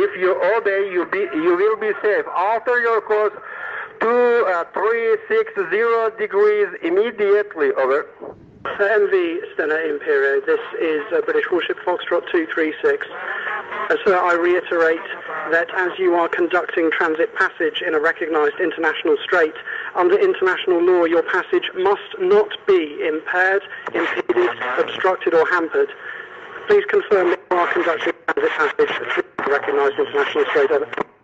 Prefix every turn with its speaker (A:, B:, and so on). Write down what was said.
A: If you obey, you be you will be safe. Alter your course to uh, three six zero degrees immediately. Over.
B: MV Stena Impero, this is uh, British warship Foxtrot 236. Uh, sir, I reiterate that as you are conducting transit passage in a recognised international strait, under international law your passage must not be impaired, impeded, obstructed or hampered. Please confirm that you are conducting transit passage through recognised international. Over.